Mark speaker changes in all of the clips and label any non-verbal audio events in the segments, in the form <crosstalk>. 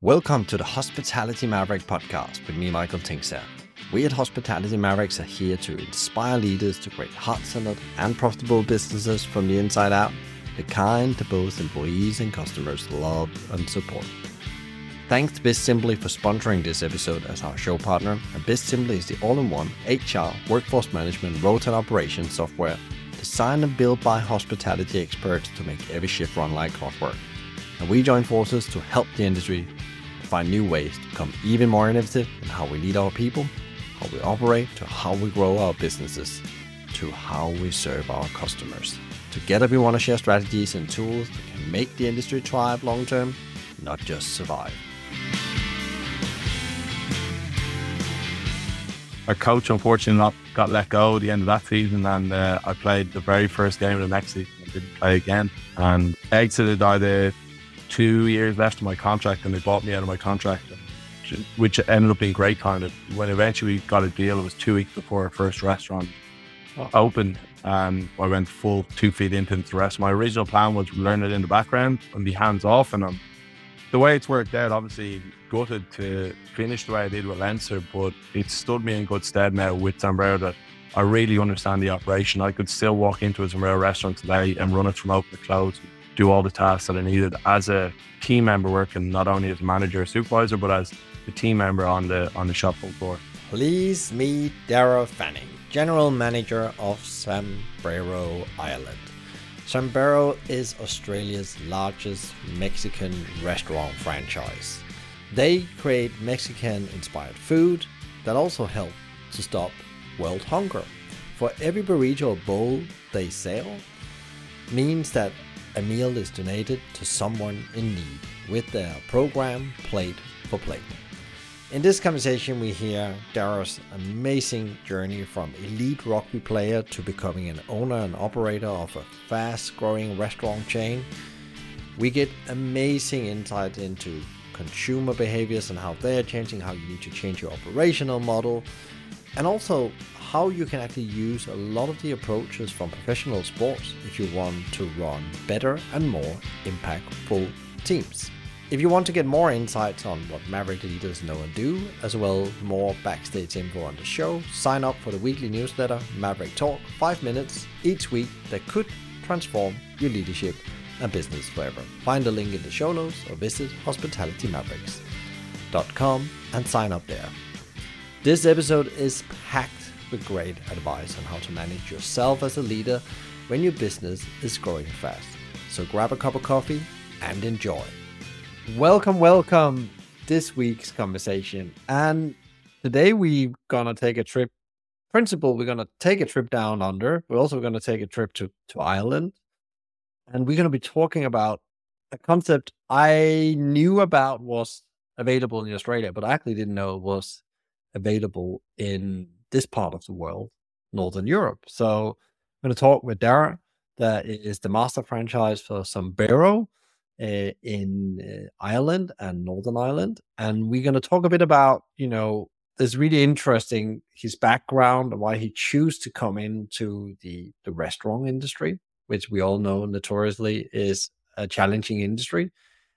Speaker 1: Welcome to the Hospitality Maverick podcast with me, Michael Tingsager. We at Hospitality Mavericks are here to inspire leaders to create heart-centered and profitable businesses from the inside out, the kind that both employees and customers love and support. Thanks to Bizimply for sponsoring this episode as our show partner. And Bizimply is the all-in-one HR, workforce management, road and operations software designed and built by hospitality experts to make every shift run like clockwork. And we join forces to help the industry find new ways to become even more innovative in how we lead our people, how we operate, to how we grow our businesses, to how we serve our customers. Together, we want to share strategies and tools that can make the industry thrive long term, not just survive.
Speaker 2: Our coach, unfortunately, not got let go at the end of that season, and uh, I played the very first game of the next season and didn't play again. And exited either two years left of my contract, and they bought me out of my contract, which ended up being great kind of. When eventually we got a deal, it was two weeks before our first restaurant oh. opened, and I went full two feet into the rest. My original plan was learn it in the background and be hands off, and I'm the way it's worked out, obviously gutted to finish the way I did with Leinster, but it stood me in good stead now with Zambrero that I really understand the operation. I could still walk into a Zambrero restaurant today and run it from open to close, do all the tasks that I needed as a team member working not only as manager or supervisor, but as a team member on the on the shop floor.
Speaker 1: Please meet Darragh Fanning, General Manager of Zambrero Ireland. Zambrero is Australia's largest Mexican restaurant franchise. They create Mexican inspired food that also help to stop world hunger. For every burrito bowl they sell means that a meal is donated to someone in need with their program Plate for Plate. In this conversation, we hear Darragh's amazing journey from elite rugby player to becoming an owner and operator of a fast growing restaurant chain. We get amazing insight into consumer behaviors and how they're changing, how you need to change your operational model, and also how you can actually use a lot of the approaches from professional sports if you want to run better and more impactful teams. If you want to get more insights on what Maverick leaders know and do, as well more backstage info on the show, sign up for the weekly newsletter Maverick Talk, 5 minutes each week that could transform your leadership and business forever. Find the link in the show notes or visit hospitalitymavericks.com and sign up there. This episode is packed with great advice on how to manage yourself as a leader when your business is growing fast. So grab a cup of coffee and enjoy. Welcome, welcome this week's conversation. And today we're gonna take a trip. Principle, we're gonna take a trip down under. We're also gonna take a trip to, to Ireland. And we're gonna be talking about a concept I knew about was available in Australia, but I actually didn't know it was available in this part of the world, Northern Europe. So I'm going to talk with Darragh, that is the master franchise for Zambrero uh, in uh, Ireland and Northern Ireland. And we're going to talk a bit about, you know, it's really interesting his background and why he chose to come into the, the restaurant industry, which we all know notoriously is a challenging industry,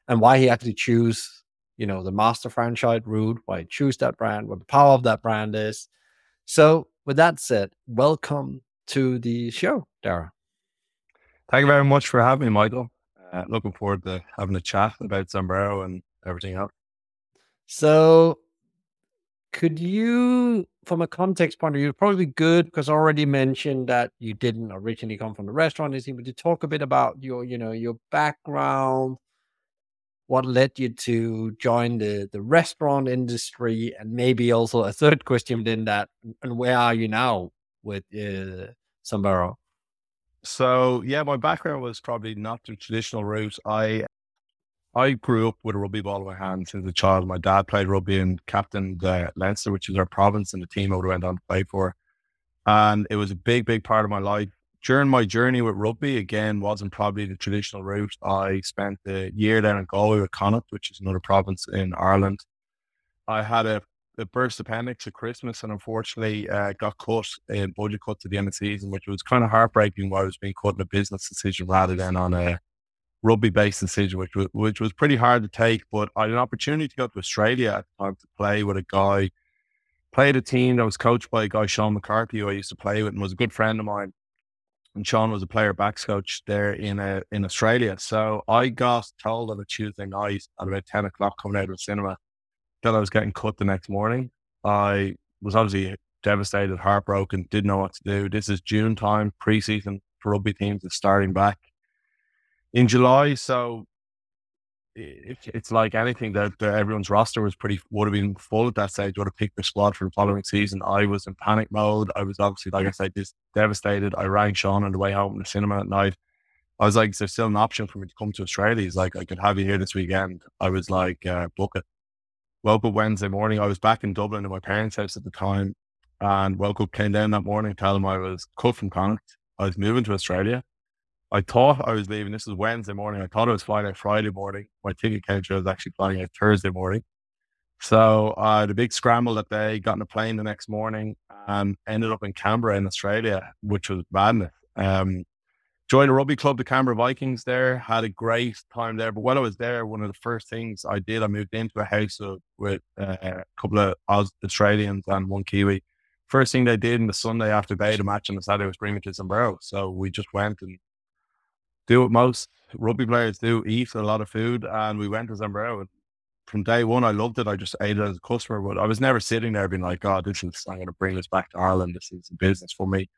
Speaker 1: and why he actually choose, you know, the master franchise route, why he choose that brand, what the power of that brand is. So, with that said, welcome to the show, Darragh.
Speaker 2: Thank you very much for having me, Michael. Uh, looking forward to having a chat about Zambrero and everything else.
Speaker 1: So, could you, from a context point of view, probably good because I already mentioned that you didn't originally come from the restaurant industry, but to talk a bit about your, you know, your background, what led you to join the the restaurant industry, and maybe also a third question within that, and where are you now with uh, Zambrero?
Speaker 2: So yeah, my background was probably not the traditional route. I I grew up with a rugby ball in my hand since a child. My dad played rugby and captained uh, Leinster, which is our province, and the team I would have went on to play for. And it was a big, big part of my life. During my journey with rugby, again, wasn't probably the traditional route. I spent a year down in Galway with Connacht, which is another province in Ireland. I had a a burst appendix at Christmas and unfortunately uh, got cut in budget cut to the end of the season, which was kind of heartbreaking why I was being cut in a business decision rather than on a rugby based decision, which was, which was pretty hard to take. But I had an opportunity to go to Australia at the time to play with a guy, played a team that was coached by a guy, Sean McCarthy, who I used to play with and was a good friend of mine. And Sean was a player backs coach there in a, uh, in Australia. So I got told on a Tuesday night at about 10 o'clock coming out of the cinema that I was getting cut the next morning. I was obviously devastated, heartbroken, didn't know what to do. This is June time, preseason for rugby teams is starting back in July. So it, it's like anything that, that, everyone's roster was pretty would have been full at that stage. Would have picked their squad for the following season. I was in panic mode. I was obviously, like I said, just devastated. I rang Sean on the way home from the cinema at night. I was like, "Is there still an option for me to come to Australia?" He's like, "I could have you here this weekend." I was like, uh, "Book it." Woke up Wednesday morning. I was back in Dublin at my parents' house at the time, and woke up, came down that morning, telling them I was cut from Connacht. I was moving to Australia. I thought I was leaving. This was Wednesday morning. I thought I was flying out Friday morning. My ticket through. Was actually flying out Thursday morning. So I had a big scramble that day, got on a plane the next morning and ended up in Canberra in Australia, which was madness. Um, joined a rugby club, the Canberra Vikings there, had a great time there. But while I was there, one of the first things I did, I moved into a house with uh, a couple of Australians and one Kiwi. First thing they did on the Sunday after they had a match on the Saturday was bring me to Zambrero. So we just went and do what most rugby players do, eat a lot of food. And we went to Zambrero. From day one, I loved it. I just ate it as a customer, but I was never sitting there being like, oh, this is, I'm going to bring this back to Ireland. This is business for me.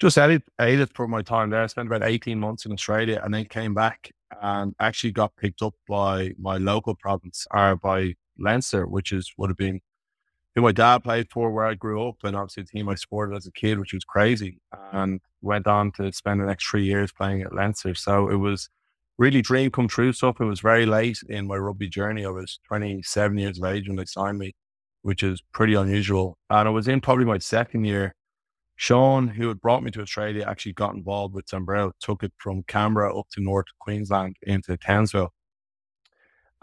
Speaker 2: Just ate it, ate it for my time there. I spent about 18 months in Australia and then came back and actually got picked up by my local province or by Leinster, which is would have been who my dad played for, where I grew up, and obviously the team I supported as a kid, which was crazy. And went on to spend the next three years playing at Leinster. So it was really dream come true stuff. It was very late in my rugby journey. I was 27 years of age when they signed me, which is pretty unusual. And I was in probably my second year. Sean, who had brought me to Australia, actually got involved with Zambrero, took it from Canberra up to North Queensland into Townsville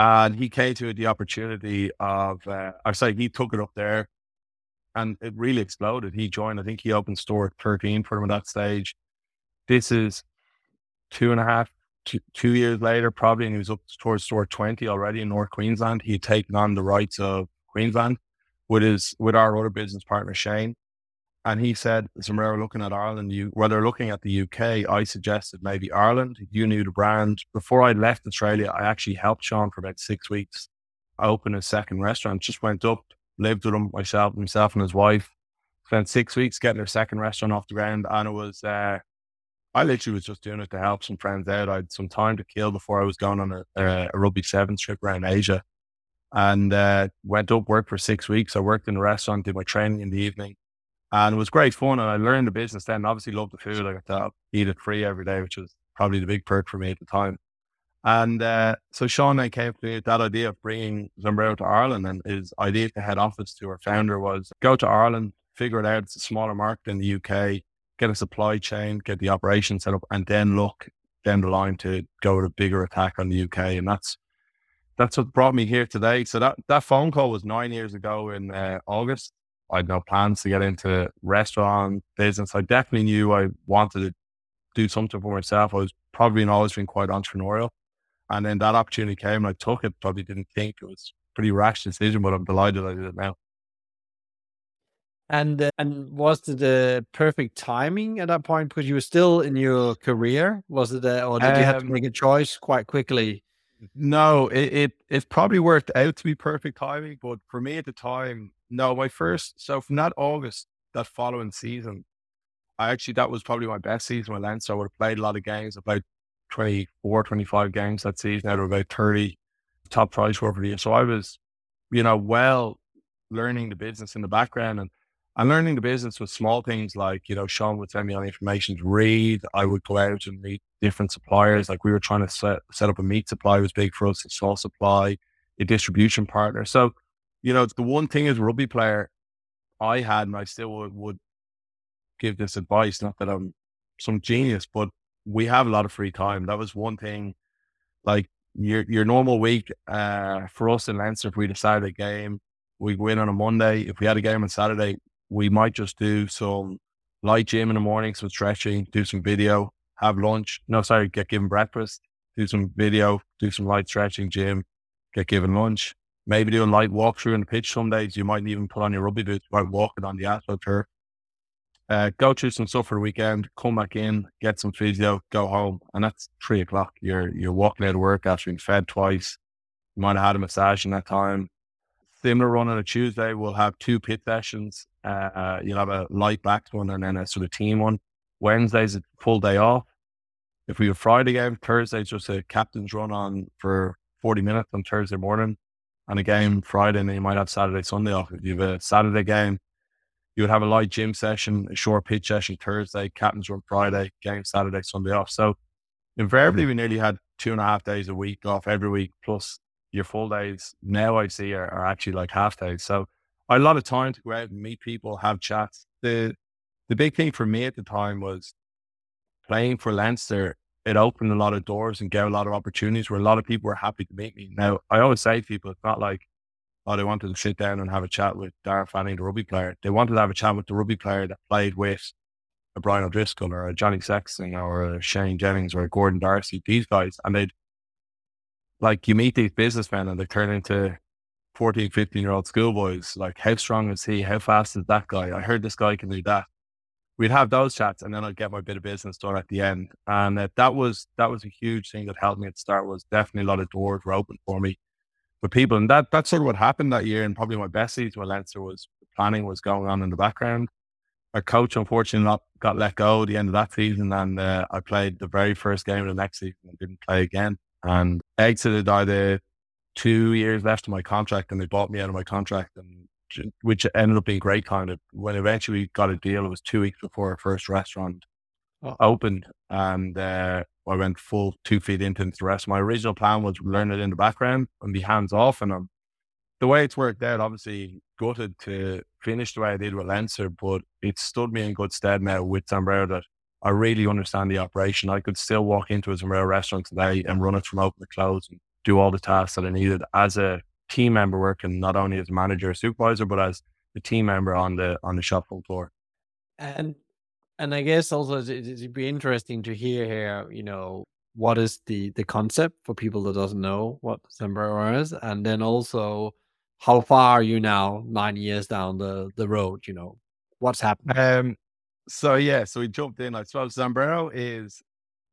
Speaker 2: and he came to the opportunity of, uh, I say he took it up there and it really exploded. He joined, I think he opened store 13 for him at that stage. This is two and a half, two, two years later, probably, and he was up towards store 20 already in North Queensland. He had taken on the rights of Queensland with his, with our other business partner, Shane. And he said, Zambrero looking at Ireland, you, well, they're looking at the UK. I suggested maybe Ireland. You knew the brand. Before I left Australia, I actually helped Sean for about six weeks. I opened a second restaurant, just went up, lived with him, myself, himself and his wife. Spent six weeks getting their second restaurant off the ground. And it was, uh, I literally was just doing it to help some friends out. I had some time to kill before I was going on a, a, a rugby sevens trip around Asia and uh, went up, worked for six weeks. I worked in a restaurant, did my training in the evening and it was great fun. And I learned the business then. Obviously, loved the food. I got to eat it free every day, which was probably the big perk for me at the time. And uh, so Sean then came to me with that idea of bringing Zambrero to Ireland. And his idea to head office to our founder was go to Ireland, figure it out. It's a smaller market in the UK, get a supply chain, get the operation set up, and then look down the line to go with a bigger attack on the UK. And that's that's what brought me here today. So that, that phone call was nine years ago in uh, August. I had no plans to get into restaurant business. I definitely knew I wanted to do something for myself. I was probably always been quite entrepreneurial. And then that opportunity came and I took it. Probably didn't think it was pretty rash decision, but I'm delighted I did it now.
Speaker 1: And uh, and was it the perfect timing at that point because you were still in your career? Was it, a, or did um, you have to um, make a choice quite quickly?
Speaker 2: No, it, it it probably worked out to be perfect timing, but for me at the time, no, my first, so from that August, that following season, I actually, that was probably my best season with Leinster. I would have played a lot of games, about 24, 25 games that season out of about 30 top prize for the year. So I was, you know, well learning the business in the background and, and learning the business with small things like, you know, Sean would send me all the information to read. I would go out and meet different suppliers. Like we were trying to set, set up a meat supply was big for us, a sauce supply, a distribution partner. So you know, the one thing as a rugby player I had, and I still would, would give this advice, not that I'm some genius, but we have a lot of free time. That was one thing, like your your normal week uh, for us in Leinster, if we decided a game, we go in on a Monday. If we had a game on Saturday, we might just do some light gym in the morning, some stretching, do some video, have lunch. No, sorry, get given breakfast, do some video, do some light stretching, gym, get given lunch, maybe do a light walkthrough in the pitch some days. You might even put on your rugby boots while walking on the astro turf. Uh, go through some stuff for the weekend, come back in, get some physio, go home, and that's three o'clock. You're you're walking out of work after being fed twice. You might have had a massage in that time. Similar run on a Tuesday, we'll have two pit sessions. Uh, you'll have a light back one and then a sort of team one. Wednesday's a full day off. If we have Friday game, Thursday's just a captain's run on for 40 minutes on Thursday morning and a game Friday, and then you might have Saturday, Sunday off. If you have a Saturday game, you would have a light gym session, a short pitch session Thursday, captain's run Friday, game Saturday, Sunday off. So invariably, mm-hmm. we nearly had two and a half days a week off every week, plus your full days now I see are, are actually like half days. So I had a lot of time to go out and meet people, have chats. The the big thing for me at the time was playing for Leinster it opened a lot of doors and gave a lot of opportunities where a lot of people were happy to meet me. Now, I always say to people, it's not like, oh, they wanted to sit down and have a chat with Darragh Fanning, the rugby player. They wanted to have a chat with the rugby player that played with a Brian O'Driscoll or a Johnny Sexton or a Shane Jennings or a Gordon D'Arcy, these guys. And they'd, like, you meet these businessmen and they turn into 14, 15 year old schoolboys. Like, how strong is he? How fast is that guy? I heard this guy can do that we'd have those chats and then I'd get my bit of business done at the end. And uh, that was that was a huge thing that helped me at the start was definitely a lot of doors were open for me with people. And that that's sort of what happened that year. And probably my best season with Leinster was planning was going on in the background. Our coach unfortunately not, got let go at the end of that season and uh, I played the very first game of the next season and didn't play again. And exited either two years left of my contract and they bought me out of my contract and which ended up being great. Kind of when eventually we got a deal, it was two weeks before our first restaurant oh. opened, and uh, I went full two feet into the rest. My original plan was learn it in the background and be hands off, and um, the way it's worked out, obviously gutted to finish the way I did with Leinster, but it stood me in good stead now with Zambrero that I really understand the operation. I could still walk into a Zambrero restaurant today and run it from open to close and do all the tasks that I needed as a team member working not only as a manager or supervisor, but as the team member on the on the shop floor.
Speaker 1: And and I guess also it'd be interesting to hear here, you know, what is the the concept for people that doesn't know what Zambrero is, and then also how far are you now, nine years down the the road? You know, what's happening?
Speaker 2: Um, so yeah, so we jumped in. I suppose Zambrero is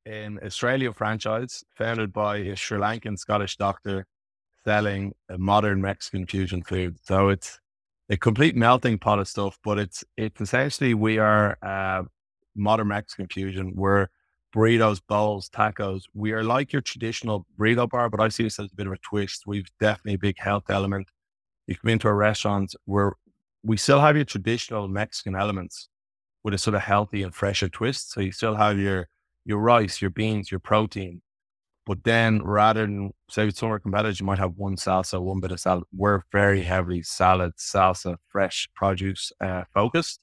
Speaker 2: an Australian franchise founded by a Sri Lankan Scottish doctor selling a modern Mexican fusion food. So it's a complete melting pot of stuff, but it's it's essentially we are uh, modern Mexican fusion. We're burritos, bowls, tacos. We are like your traditional burrito bar, but I see this as a bit of a twist. We've definitely a big health element. You come into our restaurants where we still have your traditional Mexican elements with a sort of healthy and fresher twist. So you still have your your rice, your beans, your protein, but then rather than say with some of our competitors, you might have one salsa, one bit of salad. We're very heavily salad, salsa, fresh produce uh, focused.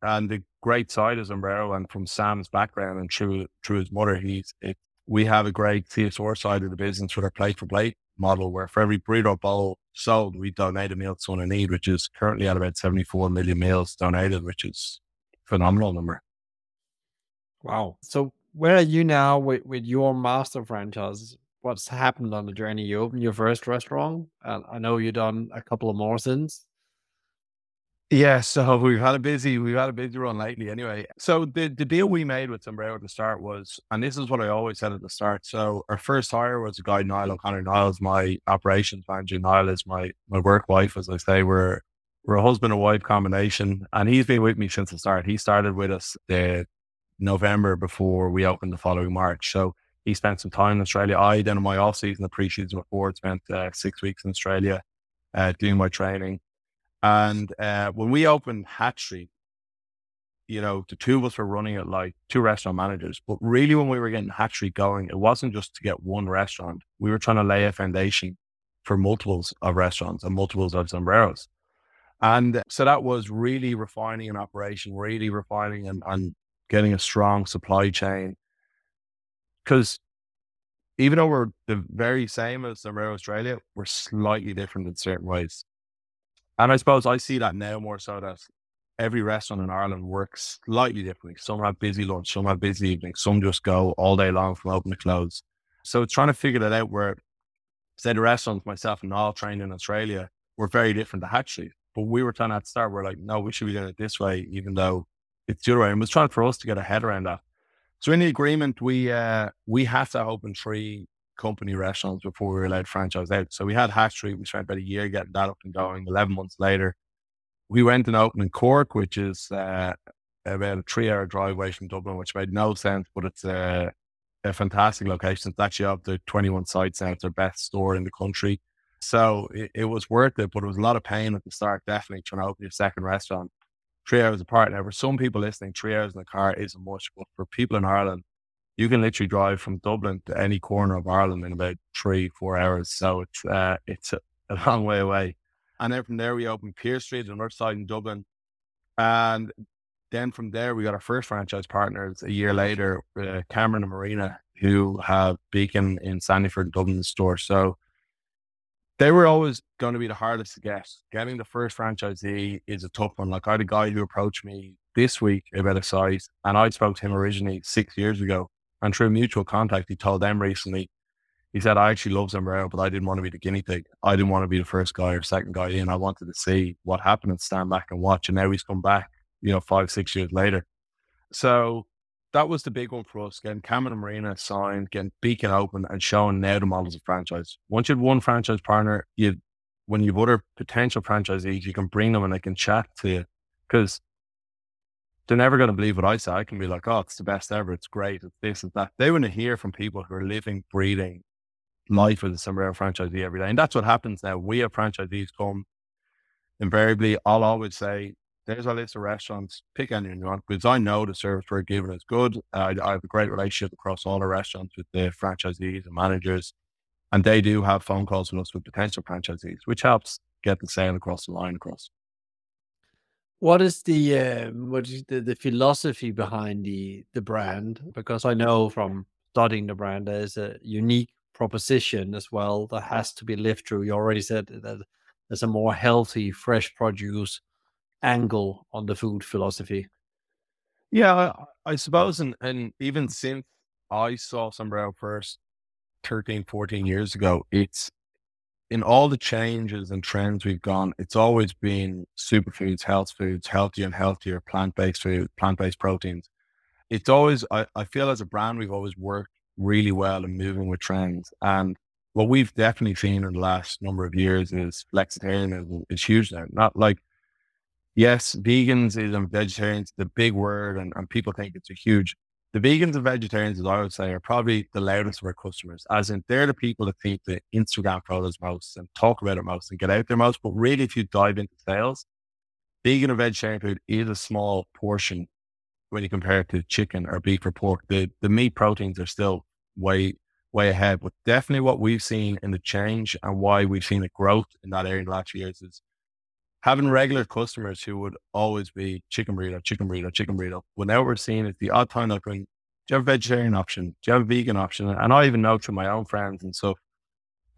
Speaker 2: And the great side of Zambrero and from Sam's background and through through his mother, he's it, we have a great CSR side of the business with our plate for plate model where for every burrito bowl sold, we donate a meal to someone in need, which is currently at about 74 million meals donated, which is phenomenal number.
Speaker 1: Wow. So where are you now with, with your master franchise? What's happened on the journey? You opened your first restaurant, and I know you've done a couple of more since.
Speaker 2: Yeah, so <laughs> we've had a busy we've had a busy run lately anyway. So the the deal we made with Zambrero at the start was, and this is what I always said at the start. So our first hire was a guy Niall O'Connor. Niall's my operations manager. Niall is my my work wife, as I say. We're we're a husband and wife combination, and he's been with me since the start. He started with us the November before we opened the following March. So he spent some time in Australia. I then in my off season, the pre-season before, spent uh, six weeks in Australia uh, doing my training. And uh, when we opened Hatch Street, you know, the two of us were running it like two restaurant managers. But really, when we were getting Hatch Street going, it wasn't just to get one restaurant. We were trying to lay a foundation for multiples of restaurants and multiples of Zambreros. And so that was really refining an operation, really refining and, and getting a strong supply chain. Because even though we're the very same as Zambrero Australia, we're slightly different in certain ways. And I suppose I see that now more so that every restaurant in Ireland works slightly differently. Some have busy lunch, some have busy evenings, some just go all day long from open to close. So trying to figure that out where, say, the restaurants, myself and all trained in Australia, were very different to Hatch Street. But we were trying to start, we're like, no, we should be doing it this way, even though it's the other way. And it was trying for us to get a head around that. So in the agreement, we uh, we have to open three company restaurants before we were allowed franchise out. So we had Hatch Street. We spent about a year getting that up and going. Eleven months later, we went and opened in Cork, which is uh, about a three-hour drive away from Dublin, which made no sense, but it's a, a fantastic location. It's actually of the 21 sites now. It's our best store in the country. So it, it, was worth it, but it was a lot of pain at the start, definitely trying to open your second restaurant three hours apart. Now, for some people listening, three hours in the car isn't much, but for people in Ireland, you can literally drive from Dublin to any corner of Ireland in about three, four hours. So it's uh, it's a, a, long way away. And then from there, we opened Pearse Street, on the north side in Dublin. And then from there, we got our first franchise partners a year later, uh, Cameron and Marina, who have Beacon in Sandyford, Dublin store. So they were always going to be the hardest to get. Getting the first franchisee is a tough one. Like I had a guy who approached me this week about a site, and I spoke to him originally six years ago. And through mutual contact, he told them recently, he said, I actually love Zambrero, but I didn't want to be the guinea pig. I didn't want to be the first guy or second guy in. I wanted to see what happened and stand back and watch. And now he's come back, you know, five, six years later. So that was the big one for us, getting Cameron Marina signed, getting Beacon open and showing now the models of franchise. Once you've one franchise partner, you when you've other potential franchisees, you can bring them and they can chat to you because they're never going to believe what I say. I can be like, oh, it's the best ever. It's great. It's this and that. They want to hear from people who are living, breathing life with a Zambrero franchisee every day. And that's what happens now. We have franchisees come invariably. I'll always say, there's a list of restaurants, pick any you want, because I know the service we're giving is good. I, I have a great relationship across all the restaurants with the franchisees and managers, and they do have phone calls with us with potential franchisees, which helps get the sale across the line across.
Speaker 1: What is the uh, what is the, the philosophy behind the the brand? Because I know from studying the brand, there's a unique proposition as well that has to be lived through. You already said that there's a more healthy, fresh produce angle on the food philosophy.
Speaker 2: Yeah, I, suppose, and, and even since I saw Zambrero first 13, 14 years ago, it's in all the changes and trends we've gone, it's always been superfoods, health foods, healthier and healthier, plant based food, plant based proteins. It's always, I, I feel as a brand, we've always worked really well in moving with trends. And what we've definitely seen in the last number of years is flexitarianism is huge now. Not like yes, vegans and um, vegetarians, the big word, and, and people think it's a huge. The vegans and vegetarians, as I would say, are probably the loudest of our customers, as in they're the people that think the Instagram photos most and talk about it most and get out there most. But really, if you dive into sales, vegan or vegetarian food is a small portion when you compare it to chicken or beef or pork. The the meat proteins are still way way ahead. But definitely what we've seen in the change and why we've seen a growth in that area in the last few years is having regular customers who would always be chicken burrito, chicken burrito, chicken burrito. Now we're seeing is the odd time they'll bring, do you have a vegetarian option? Do you have a vegan option? And I even know through my own friends and stuff,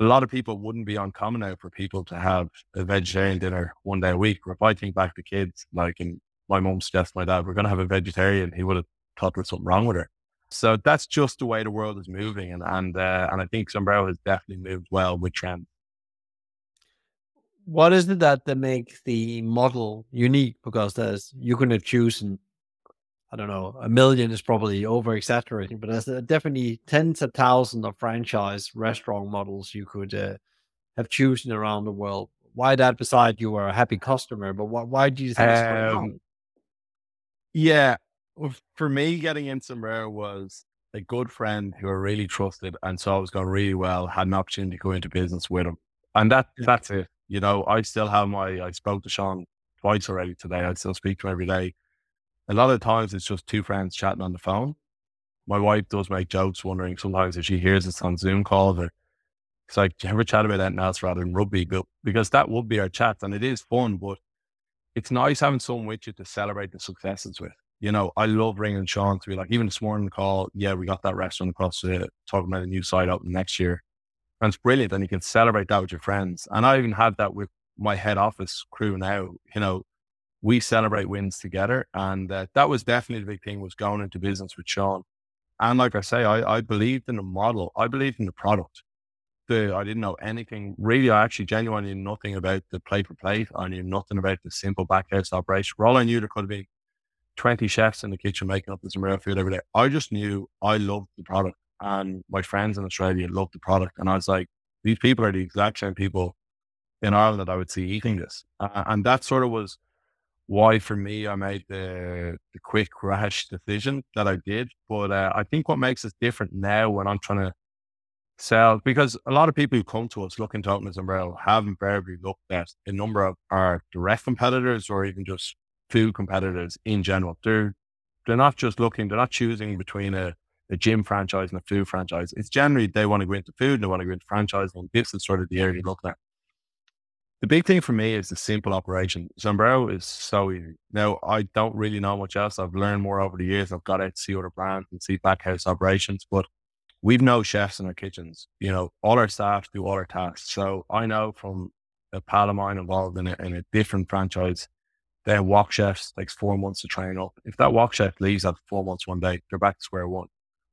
Speaker 2: a lot of people wouldn't be uncommon now for people to have a vegetarian dinner one day a week. Or if I think back to kids, like, and my mom suggests my dad, we're going to have a vegetarian, he would have thought there was something wrong with her. So that's just the way the world is moving. And, and, uh, and I think Zambrero has definitely moved well with trends
Speaker 1: what is it that that makes the model unique? Because there's you can have chosen, I don't know, a million is probably over exaggerating, but there's uh, definitely tens of thousands of franchise restaurant models you could uh, have chosen around the world. Why that? Beside you were a happy customer, but why, why do you think? Um,
Speaker 2: yeah, for me, getting in somewhere was a good friend who I really trusted and saw it was going really well. Had an opportunity to go into business with him, and that that's it. You know, I still have my, I spoke to Sean twice already today. I still speak to him every day. A lot of times it's just two friends chatting on the phone. My wife does make jokes, wondering sometimes if she hears us on Zoom calls or it's like, do you ever chat about anything else rather than rugby? But because that would be our chat and it is fun, but it's nice having someone with you to celebrate the successes with. You know, I love ringing Sean to be like, even this morning call, yeah, we got that restaurant across the talking about a new site opening next year. And it's brilliant. And you can celebrate that with your friends. And I even had that with my head office crew now. You know, we celebrate wins together. And uh, that was definitely the big thing was going into business with Sean And like I say, I, I believed in the model. I believed in the product. The, I didn't know anything really. I actually genuinely knew nothing about the plate for plate. I knew nothing about the simple backhouse operation. For all I knew, there could have been 20 chefs in the kitchen making up the Zambrero food every day. I just knew I loved the product and my friends in Australia loved the product. And I was like, these people are the exact same people in Ireland that I would see eating this. Uh, and that sort of was why for me I made the the quick rash decision that I did. But uh, I think what makes us different now when I'm trying to sell because a lot of people who come to us looking to open a Zambrero have invariably looked at a number of our direct competitors or even just food competitors in general. They're they're not just looking, they're not choosing between a, a gym franchise and a food franchise. It's generally they want to go into food, and they want to go into franchise, and this is sort of the area you look at. The big thing for me is the simple operation. Zambrero is so easy. Now, I don't really know much else. I've learned more over the years. I've got out to see other brands and see backhouse operations, but we've no chefs in our kitchens. You know, all our staff do all our tasks. So I know from a pal of mine involved in a, in a different franchise, their wok chefs takes four months to train up. If that wok chef leaves after four months one day, they're back to square one.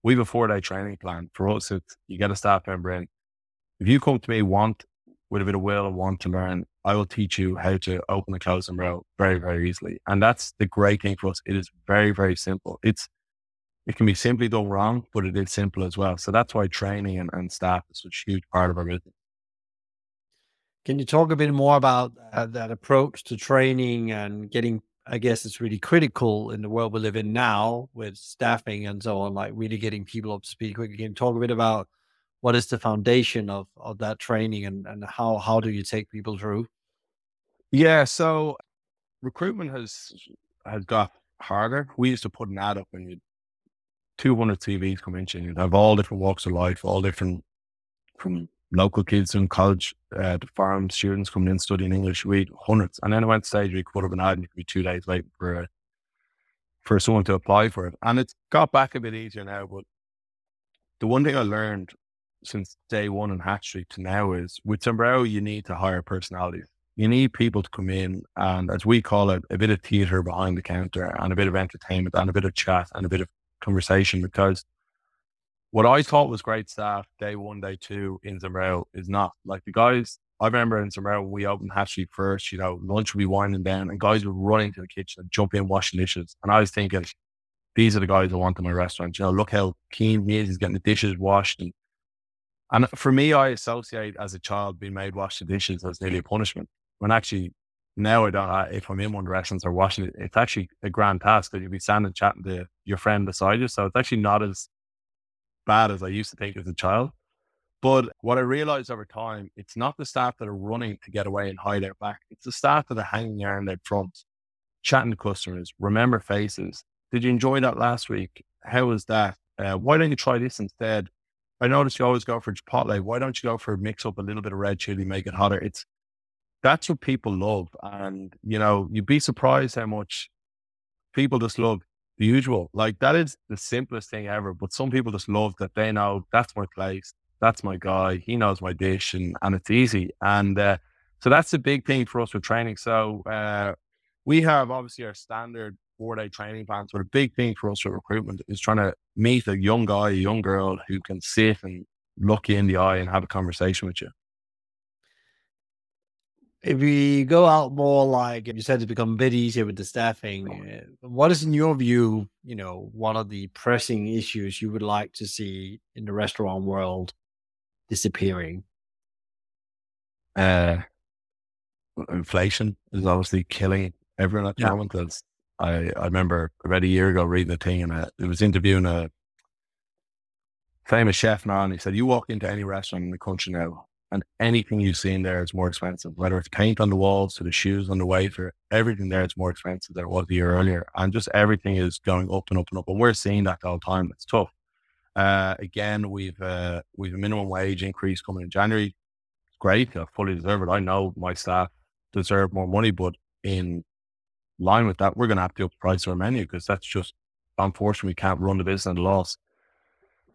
Speaker 2: We have a four day training plan. For us, it's you get a staff member in. If you come to me, want with a bit of will and want to learn, I will teach you how to open and close umbrella very, very easily. And that's the great thing for us. It is very, very simple. It's it can be simply done wrong, but it is simple as well. So that's why training and, and staff is such a huge part of our business.
Speaker 1: Can you talk a bit more about uh, that approach to training and getting? I guess it's really critical in the world we live in now with staffing and so on, like really getting people up to speed quickly. Can you talk a bit about what is the foundation of of that training and and how how do you take people through?
Speaker 2: Yeah so recruitment has has got harder. We used to put an ad up and you 200 CVs come in and you'd have all different walks of life all different from local kids in college uh, to farm students coming in studying English we hundreds and then I went stage we could put up an ad and you could be two days waiting for a, for someone to apply for it and it's got back a bit easier now but the one thing I learned since day one in Hatch Street to now is with Zambrero, you need to hire personalities. You need people to come in and, as we call it, a bit of theatre behind the counter and a bit of entertainment and a bit of chat and a bit of conversation. Because what I thought was great staff day one, day two in Zambrero is not. Like the guys, I remember in when we opened Hatch Street first, you know, lunch would be winding down and guys would run into the kitchen and jump in, washing dishes. And I was thinking, these are the guys I want in my restaurant. You know, look how keen he is. He's getting the dishes washed and and for me, I associate as a child being made wash the dishes as nearly a punishment. When actually now I don't. If I'm in one of the restaurants or washing it, it's actually a grand task because you'll be standing chatting to your friend beside you. So it's actually not as bad as I used to think as a child. But what I realized over time, it's not the staff that are running to get away and hide out back. It's the staff that are hanging around out front, chatting to customers, remember faces. Did you enjoy that last week? How was that? Uh, why don't you try this instead? I notice you always go for Chipotle. Why don't you go for mix up a little bit of red chili, make it hotter? It's that's what people love. And you know, you'd be surprised how much people just love the usual. Like that is the simplest thing ever. But some people just love that they know that's my place, that's my guy, he knows my dish and and it's easy. And uh, so that's a big thing for us with training. So uh, we have obviously our standard four day training plans. But a big thing for us with recruitment is trying to meet a young guy, a young girl who can sit and look you in the eye and have a conversation with you.
Speaker 1: If we go out more like you said, it's become a bit easier with the staffing. Uh, what is, in your view, you know, one of the pressing issues you would like to see in the restaurant world disappearing?
Speaker 2: Uh, inflation is obviously killing everyone at the yeah. moment. That's I, I remember about a year ago reading a thing and uh, it was interviewing a famous chef now and he said, you walk into any restaurant in the country now and anything you see in there is more expensive, whether it's paint on the walls to the shoes on the waiter, everything there is more expensive than it was a year earlier. And just everything is going up and up and up. And we're seeing that all the time. It's tough. Uh, again, we've, uh, we've a minimum wage increase coming in January. It's great. I fully deserve it. I know my staff deserve more money, but in line with that, we're going to have to up the price of our menu because that's just, unfortunately, we can't run the business at a loss.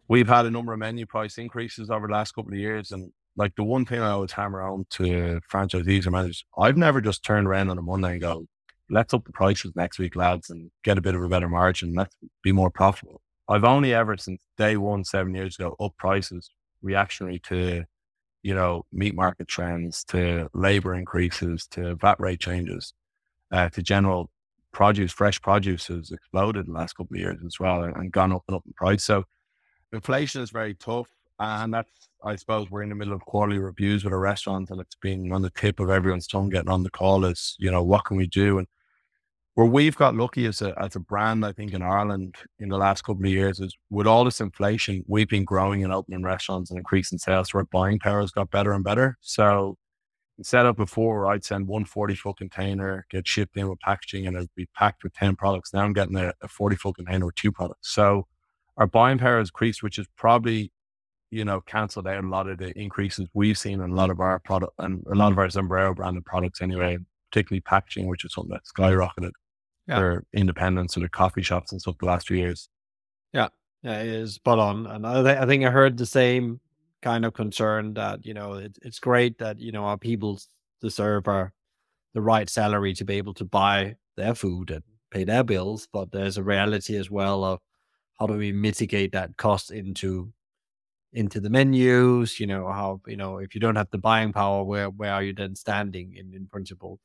Speaker 2: We've had a number of menu price increases over the last couple of years. And like the one thing I always hammer on to franchisees or managers, I've never just turned around on a Monday and go, let's up the prices next week, lads, and get a bit of a better margin. Let's be more profitable. I've only ever since day one, seven years ago, up prices reactionary to, you know, meat market trends, to labor increases, to VAT rate changes, uh, to general produce, fresh produce has exploded in the last couple of years as well and, and gone up and up in price. So inflation is very tough. And that's, I suppose, we're in the middle of quarterly reviews with a restaurant and it's been on the tip of everyone's tongue getting on the call is, you know, what can we do? And where we've got lucky as a as a brand, I think in Ireland in the last couple of years is with all this inflation, we've been growing and opening restaurants and increasing sales. So our buying power has got better and better. So instead of before, I'd send one 40 foot container, get shipped in with packaging, and it'd be packed with 10 products. Now I'm getting a, a 40 foot container with two products. So our buying power has increased, which is probably you know, cancelled out a lot of the increases we've seen in a lot of our product and a lot of our Zambrero branded products anyway, particularly packaging, which is something that skyrocketed yeah. for independents or the coffee shops and stuff the last few years.
Speaker 1: Yeah, yeah, it is spot on. And I, th- I think I heard the same kind of concern that, you know, it, it's great that, you know, our people deserve our, the right salary to be able to buy their food and pay their bills. But there's a reality as well of how do we mitigate that cost into into the menus you know how you know if you don't have the buying power where where are you then standing in in principle?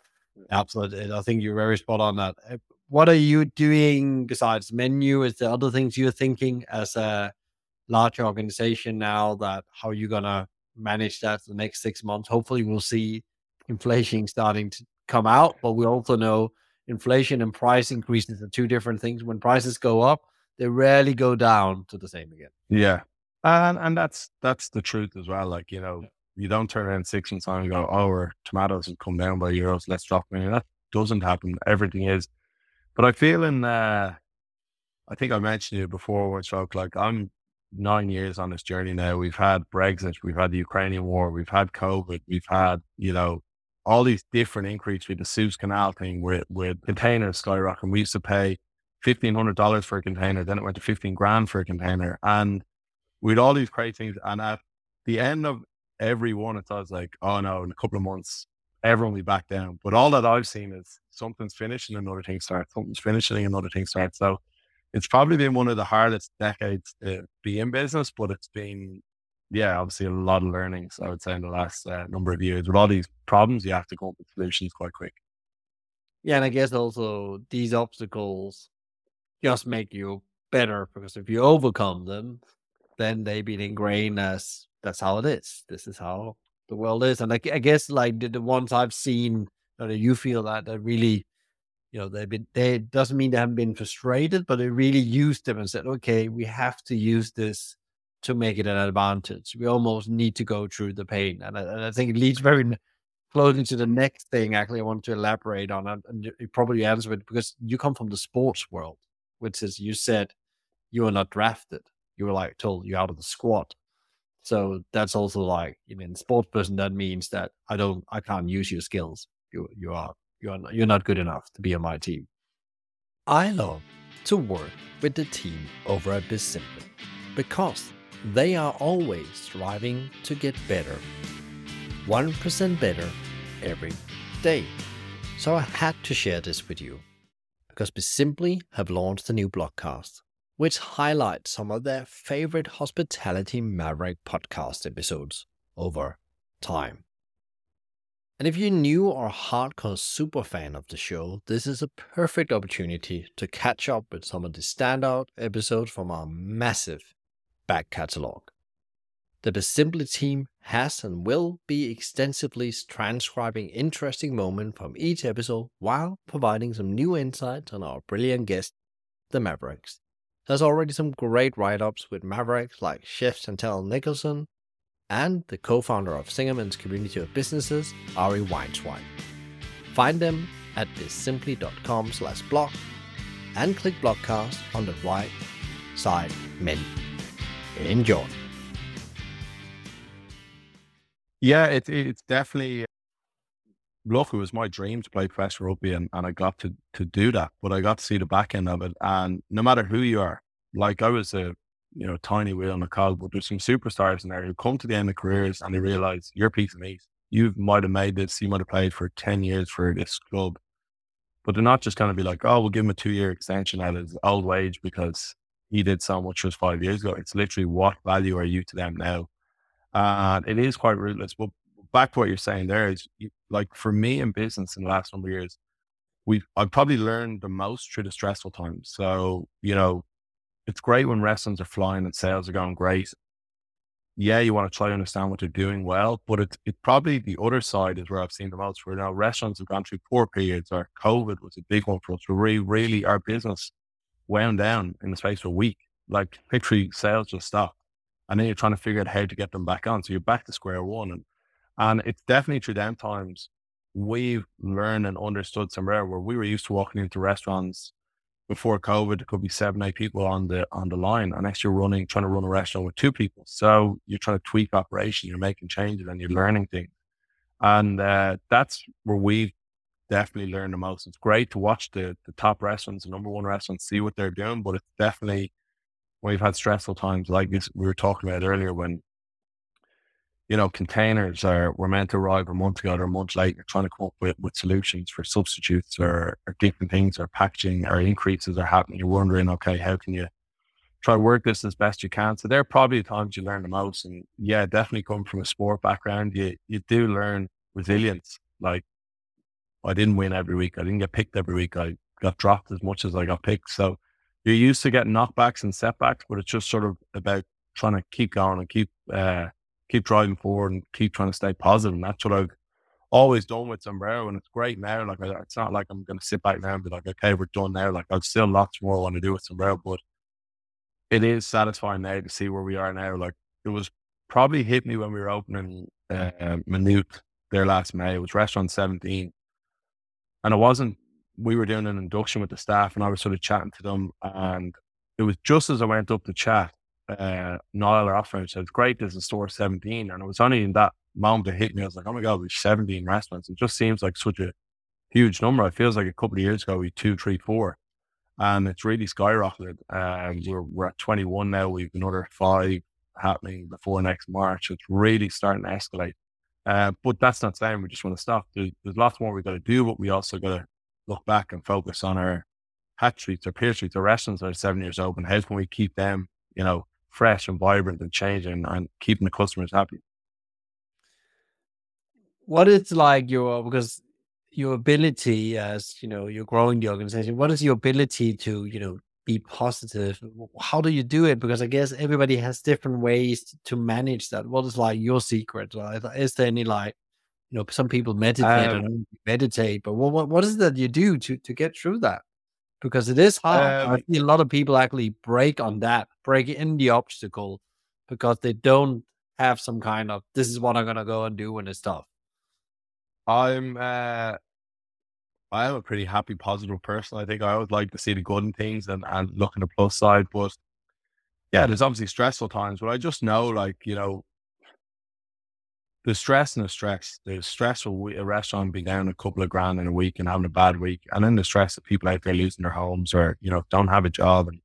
Speaker 1: Absolutely i think you're very spot on that. Eh, what are you doing besides menu? Is there other things you're thinking as a large organization now that how you're gonna manage that for the next six months? Hopefully we'll see inflation starting to come out but we also know inflation and price increases are two different things. When prices go up they rarely go down to the same again.
Speaker 2: Yeah and and that's that's the truth as well. Like you know, you don't turn around six months time and go, "Oh, our tomatoes have come down by euros. Let's drop them." That doesn't happen. Everything is. But I feel in. Uh, I think I mentioned it before when spoke. Like I'm nine years on this journey now. We've had Brexit, we've had the Ukrainian war, we've had COVID, we've had you know all these different increases. With the Suez Canal thing, with with containers skyrocketing. We used to pay fifteen hundred dollars for a container, then it went to fifteen grand for a container, and with all these crazy things. And at the end of every one, it's always like, oh no, in a couple of months, everyone will be back down. But all that I've seen is something's finished and another thing starts, something's finishing and another thing starts. So it's probably been one of the hardest decades to be in business, but it's been, yeah, obviously a lot of learnings, I would say, in the last uh, number of years. With all these problems, you have to come up with solutions quite quick.
Speaker 1: Yeah, and I guess also these obstacles just make you better because if you overcome them, then they've been ingrained as that's how it is. This is how the world is. And I, I guess like the, the, ones I've seen, uh, that you feel that they really, you know, they've been, they doesn't mean they haven't been frustrated, but they really used them and said, okay, we have to use this to make it an advantage. We almost need to go through the pain. And I, and I think it leads very closely to the next thing actually I want to elaborate on. And you probably answer it because you come from the sports world, which is you said you are not drafted you were like told you're out of the squad. So that's also like, I mean, sports person, that means that I don't, I can't use your skills. You, you are, you are, you're not good enough to be on my team. I love to work with the team over at Bizimply because they are always striving to get better. 1% better every day. So I had to share this with you because Bizimply have launched a new blogcast which highlights some of their favorite Hospitality Maverick podcast episodes over time. And if you're new or hardcore super fan of the show, this is a perfect opportunity to catch up with some of the standout episodes from our massive back catalog. The Bizimply team has and will be extensively transcribing interesting moments from each episode while providing some new insights on our brilliant guests, the Mavericks. There's already some great write ups with Mavericks like Chef Chantel Nicholson and the co founder of Zingerman's community of businesses, Ari Weinzweig. Find them at bizimply.com slash blog and click blogcast on the right side menu. Enjoy.
Speaker 2: Yeah, it, it's definitely look, it was my dream to play professional rugby and, and I got to, to do that, but I got to see the back end of it. And no matter who you are, like I was a, you know, tiny wheel in a cog, but there's some superstars in there who come to the end of careers and they realize you're a piece of meat. You might have made this, you might have played for 10 years for this club, but they're not just going to be like, oh, we'll give him a two year extension at his old wage because he did so much just five years ago. It's literally what value are you to them now? And it is quite ruthless. But back to what you're saying there is like for me in business in the last number of years, we've I've probably learned the most through the stressful times. So, you know, it's great when restaurants are flying and sales are going great. Yeah, you want to try to understand what they're doing well, but it's it probably the other side is where I've seen the most. Where now restaurants have gone through poor periods, or COVID was a big one for us. Where we really our business wound down in the space of a week. Like literally sales just stopped. And then you're trying to figure out how to get them back on. So you're back to square one. And and it's definitely through them times we've learned and understood somewhere where we were used to walking into restaurants before COVID, it could be seven, eight people on the on the line. And next you're running, trying to run a restaurant with two people. So you're trying to tweak operation, you're making changes and you're learning things. And uh, that's where we've definitely learned the most. It's great to watch the the top restaurants, the number one restaurants, see what they're doing, but it's definitely we've had stressful times like this we were talking about earlier when you know, containers are were meant to arrive a month ago or a month late. You're trying to come up with, with solutions for substitutes or, or different things or packaging or increases are happening. You're wondering, okay, how can you try to work this as best you can? So they're probably the times you learn the most. And yeah, definitely coming from a sport background, you you do learn resilience. Like I didn't win every week. I didn't get picked every week. I got dropped as much as I got picked. So you're used to getting knockbacks and setbacks, but it's just sort of about trying to keep going and keep uh, keep driving forward and keep trying to stay positive. And that's what I've always done with Zambrero. And it's great now. Like, it's not like I'm going to sit back now and be like, okay, we're done now. Like, I've still lots more I want to do with Zambrero, but it is satisfying now to see where we are now. Like, it was probably hit me when we were opening uh, Minute there last May. It was restaurant 17. And it wasn't, we were doing an induction with the staff and I was sort of chatting to them. And it was just as I went up to chat uh, Niall offer said, great, there's a store 17. And it was only in that moment it hit me. I was like, oh my God, we 17 restaurants. It just seems like such a huge number. It feels like a couple of years ago, we two, three, four. And it's really skyrocketed. Um, we're, we're at 21 now. We've another five happening before next March. It's really starting to escalate. Uh, but that's not saying we just want to stop. There's, there's lots more we've got to do, but we also got to look back and focus on our Hatch Streets, our Pearse Streets, our restaurants that are seven years open. How can we keep them, you know, fresh and vibrant and changing and keeping the customers happy.
Speaker 1: What is like your because your ability as you know you're growing the organization. What is your ability to you know be positive? How do you do it? Because I guess everybody has different ways to manage that. What is like your secret? Is there any like you know some people meditate um, and meditate, but what, what what is it that you do to to get through that? Because it is hard. Um, I see a lot of people actually break on that, break in the obstacle because they don't have some kind of this is what I'm gonna go and do when it's tough.
Speaker 2: I'm uh I am a pretty happy, positive person. I think I always like to see the good in things and, and look at the plus side. But yeah, there's obviously stressful times, but I just know like, you know, the stress and the stress. There's stressful a restaurant being down a couple of grand in a week and having a bad week, and then the stress of people out there losing their homes or you know don't have a job. And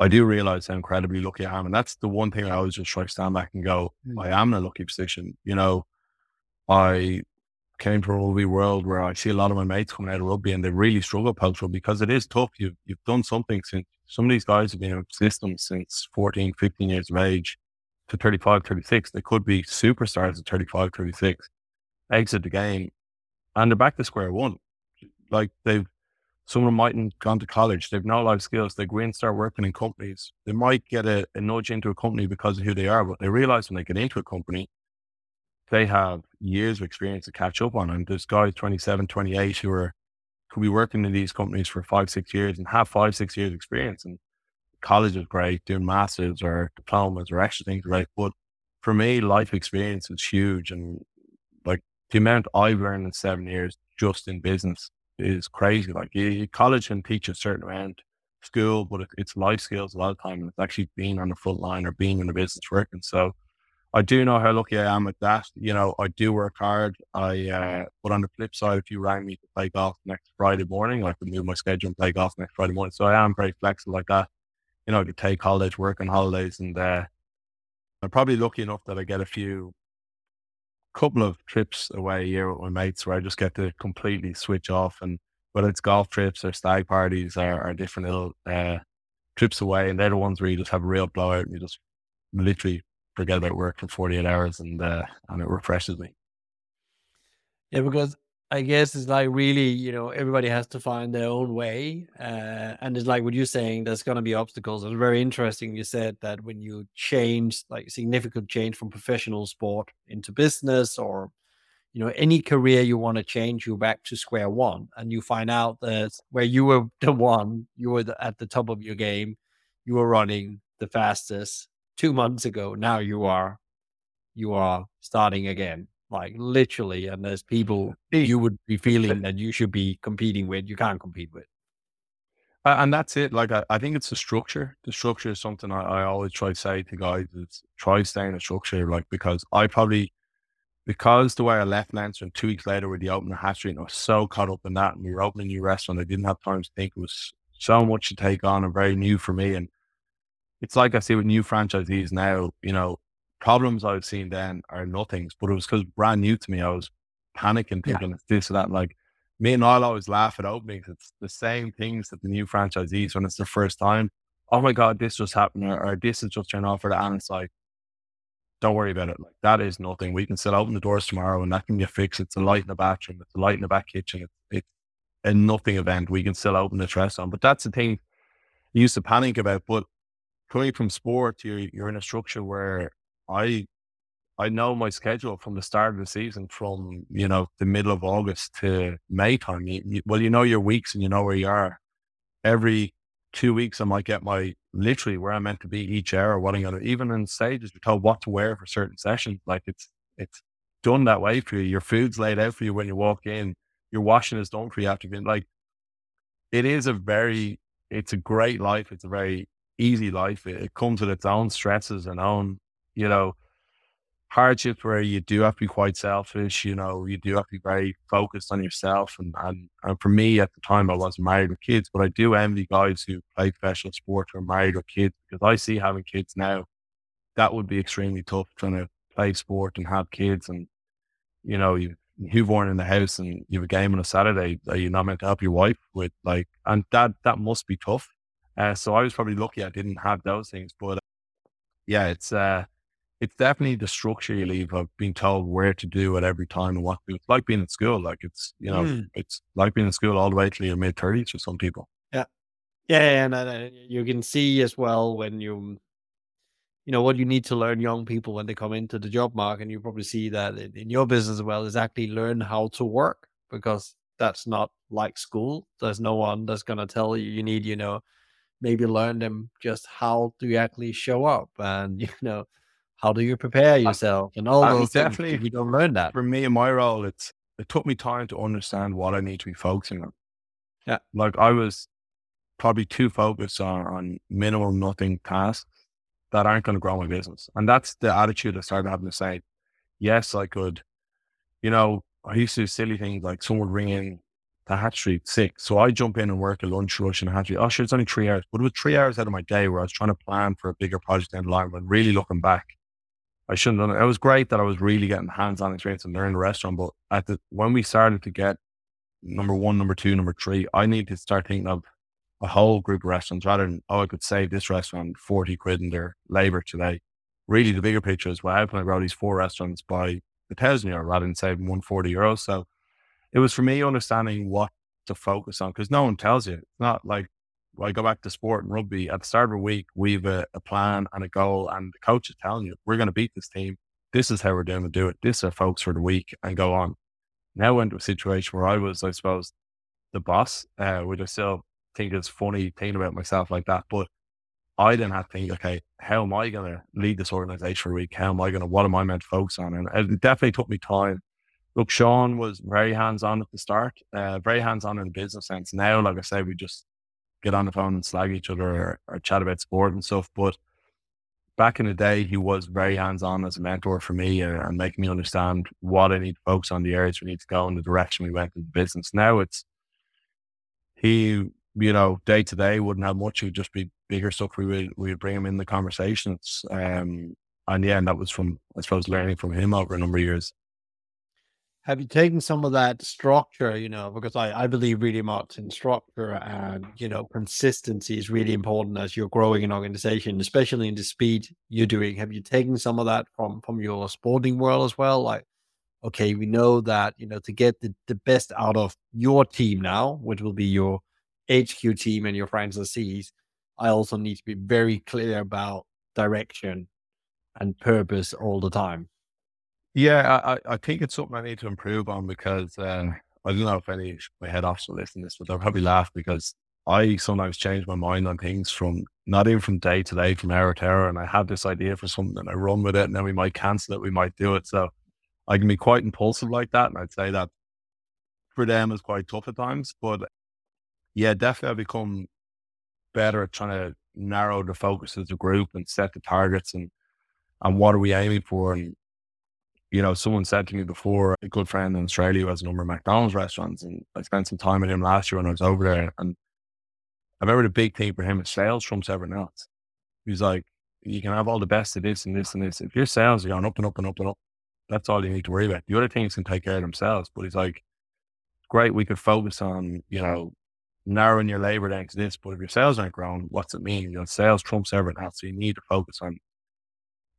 Speaker 2: I do realize how incredibly lucky I am, and that's the one thing I always just try to stand back and go, mm. I am in a lucky position. You know, I came from a rugby world where I see a lot of my mates coming out of rugby and they really struggle post rugby because it is tough. You've you've done something since some of these guys have been in systems since 14, 15 years of age to 35, 36. They could be superstars at 35, 36, exit the game, and they're back to square one. Like they've, some of them mightn't gone to college. They've no life skills. They go in, start working in companies. They might get a, a nudge into a company because of who they are, but they realize when they get into a company, they have years of experience to catch up on. And there's guys 27, 28 who are, who be working in these companies for five, six years and have five, six years experience. And college is great, doing masters or diplomas or extra things, right? But for me, life experience is huge. And like the amount I've learned in seven years just in business is crazy. Like college can teach a certain amount, school, but it's life skills a lot of time. And it's actually being on the front line or being in the business working. So I do know how lucky I am at that. You know, I do work hard. I, uh, but on the flip side, if you rang me to play golf next Friday morning, I could move my schedule and play golf next Friday morning. So I am very flexible like that you know, to take holidays, work on holidays, and uh, I'm probably lucky enough that I get a few, couple of trips away a year with my mates where I just get to completely switch off, and whether it's golf trips or stag parties or, or different little uh, trips away, and they're the ones where you just have a real blowout and you just literally forget about work for 48 hours and uh, and it refreshes me.
Speaker 1: Yeah, because I guess it's like really, you know, everybody has to find their own way. Uh, and it's like what you're saying, there's going to be obstacles. It's very interesting. You said that when you change, like significant change from professional sport into business or, you know, any career you want to change, you're back to square one and you find out that where you were <laughs> the one, you were the, at the top of your game, you were running the fastest two months ago. Now you are, you are starting again like literally, and there's people you would be feeling that you should be competing with, you can't compete with.
Speaker 2: Uh, and that's it. Like I, I, think it's the structure. The structure is something I, I always try to say to guys: is try staying a structure. Like because I probably because the way I left Leinster and two weeks later with the opening of Hatch Street, and I was so caught up in that, and we were opening a new restaurant. I didn't have time to think. It was so much to take on and very new for me. And it's like I see with new franchisees now. You know, problems I've seen then are nothings, but it was because brand new to me. I was panicking, thinking yeah. this or that. Like me and I'll always laugh at openings. It's the same things that the new franchisees when it's their first time. Oh my God, this just happened, or, or this is just turned off for the and it's like, don't worry about it. Like that is nothing. We can still open the doors tomorrow and that can get fixed. It's a light in the bathroom, it's a light in the back kitchen. It's, it's a nothing event. We can still open the restaurant. But that's the thing you used to panic about. But coming from sport, you're you're in a structure where I I know my schedule from the start of the season, from you know the middle of August to May time. You, you, well, you know your weeks and you know where you are. Every two weeks, I might get my literally where I'm meant to be each hour. What I'm gonna even in stages, you're told what to wear for certain sessions. Like it's it's done that way for you. Your food's laid out for you when you walk in. Your washing is done for you after being like. It is a very, it's a great life. It's a very easy life. It, it comes with its own stresses and own you know, hardships where you do have to be quite selfish, you know, you do have to be very focused on yourself. And, and, and for me at the time, I wasn't married with kids, but I do envy guys who play professional sport who are married with kids because I see having kids now, that would be extremely tough trying to play sport and have kids. And, you know, you, you've born in the house and you have a game on a Saturday that you're not meant to help your wife with, like, and that, that must be tough. Uh, so I was probably lucky I didn't have those things, but yeah, it's, uh, it's definitely the structure you leave of being told where to do at every time and what to do. It's like being in school. Like it's, you know, mm. it's like being in school all the way till your mid thirties for some people.
Speaker 1: Yeah. Yeah. And you can see as well when you, you know, what you need to learn young people when they come into the job market. And you probably see that in, in your business as well is actually learn how to work because that's not like school. There's no one that's going to tell you, you need, you know, maybe learn them just how to actually show up and, <laughs> you know, how do you prepare yourself and all those definitely things. You don't learn that.
Speaker 2: For me in my role, it's it took me time to understand what I need to be focusing on.
Speaker 1: Yeah.
Speaker 2: Like I was probably too focused on, on minimal nothing tasks that aren't going to grow my business. And that's the attitude I started having to say, yes, I could, you know, I used to do silly things like someone would ring in to Hatch Street sick. So I jump in and work a lunch rush in Hatch Street. Oh, sure, it's only three hours. But it was three hours out of my day where I was trying to plan for a bigger project down the line. But really looking back, I shouldn't have done it. It was great that I was really getting hands-on experience and learning the restaurant. But at the when we started to get number one, number two, number three, I need to start thinking of a whole group of restaurants rather than oh, I could save this restaurant forty quid in their labor today. Really, the bigger picture is well, how can I grow these four restaurants by a thousand euro rather than saving one forty euros? So it was for me understanding what to focus on because no one tells you. It's not like I go back to sport and rugby, at the start of a week, we've a, a plan and a goal, and the coach is telling you, we're going to beat this team. This is how we're going to do it. This is our folks for the week and go on. Now I went to a situation where I was, I suppose, the boss, uh, which I still think is funny thinking about myself like that. But I then had to think, okay, how am I going to lead this organization for a week? How am I going to, what am I meant to focus on? And it definitely took me time. Look, Sean was very hands on at the start, uh, very hands on in the business sense. Now, like I said, we just get on the phone and slag each other or, or chat about sport and stuff. But back in the day, he was very hands on as a mentor for me and, and, making me understand what I need to focus on, the areas we need to go, in the direction we went in the business. Now it's he, you know, day to day wouldn't have much. It would just be bigger stuff. We would we would bring him in the conversations. Um, and yeah, and that was from I suppose learning from him over a number of years.
Speaker 1: Have you taken some of that structure, you know, because I, I believe really much in structure and, you know, consistency is really important as you're growing an organization, especially in the speed you're doing. Have you taken some of that from, from your sporting world as well? Like, okay, we know that, you know, to get the, the best out of your team now, which will be your HQ team and your franchisees, I also need to be very clear about direction and purpose all the time.
Speaker 2: Yeah, I, I think it's something I need to improve on because uh, I don't know if any of my head office will listen to this, but they'll probably laugh because I sometimes change my mind on things from not even from day to day, from hour to hour. And I have this idea for something and I run with it and then we might cancel it, we might do it. So I can be quite impulsive like that. And I'd say that for them is quite tough at times. But yeah, definitely I've become better at trying to narrow the focus as a group and set the targets and and what are we aiming for and you know, someone said to me before, a good friend in Australia who has a number of McDonald's restaurants, and I spent some time with him last year when I was over there. And I remember the big thing for him is sales trumps everything else. He's like, you can have all the best of this and this and this. If your sales are going up and up and up and up, that's all you need to worry about. The other things can take care of themselves. But he's like, great, we could focus on, you know, narrowing your labor down to this. But if your sales aren't growing, what's it mean? You know, sales trumps everything else. So you need to focus on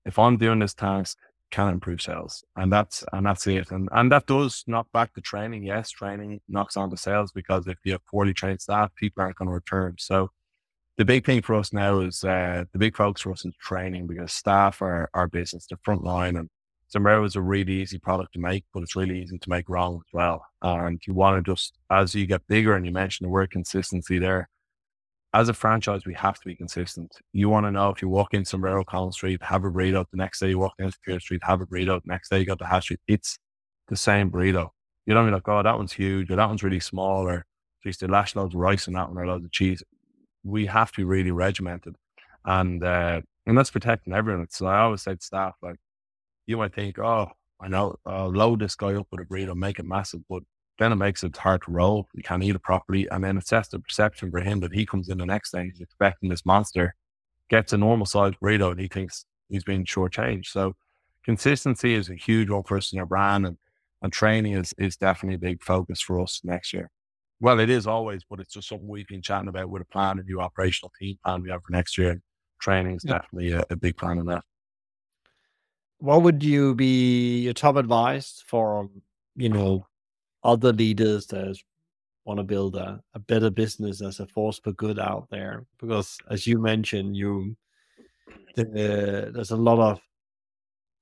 Speaker 2: if I'm doing this task, can improve sales. And that's and that's it. And and that does knock back the training. Yes, training knocks on the sales because if you have poorly trained staff, people aren't going to return. So the big thing for us now is uh, the big focus for us is training because staff are our business, the front line. And Zambrero is a really easy product to make, but it's really easy to make wrong as well. And you want to just, as you get bigger, and you mentioned the word consistency there, as a franchise, we have to be consistent. You want to know if you walk in Zambrero Collins Street, have a burrito. The next day you walk into Pearse Street, have a burrito. The next day you go to Hatch Street. It's the same burrito. You don't be like, oh, that one's huge or that one's really small or geez, they lash loads of rice in that one or loads of cheese. We have to be really regimented. And uh, and that's protecting everyone. So I always say to staff, like, you might think, oh, I know, I'll load this guy up with a burrito, make it massive, but then it makes it hard to roll. You can't eat it properly. And then it sets the perception for him that he comes in the next day, he's expecting this monster, gets a normal sized burrito, and he thinks he's being shortchanged. So consistency is a huge one for us in our brand and, and training is, is definitely a big focus for us next year. Well, it is always, but it's just something we've been chatting about with a plan, a new operational team plan we have for next year. Training is yeah. definitely a, a big plan in that.
Speaker 1: What would you be your top advice for, you know, other leaders that want to build a, a better business as a force for good out there. Because as you mentioned you the, there's a lot of